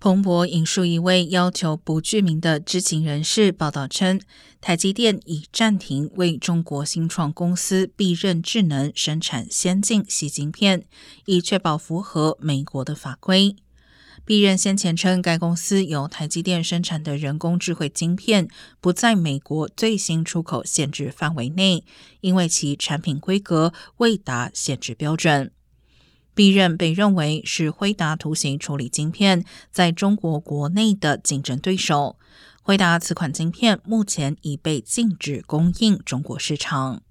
彭博引述一位要求不具名的知情人士报道称，台积电已暂停为中国新创公司必任智能生产先进细晶片，以确保符合美国的法规。必任先前称，该公司由台积电生产的人工智慧晶片不在美国最新出口限制范围内，因为其产品规格未达限制标准。必任被认为是辉达图形处理晶片在中国国内的竞争对手。辉达此款晶片目前已被禁止供应中国市场。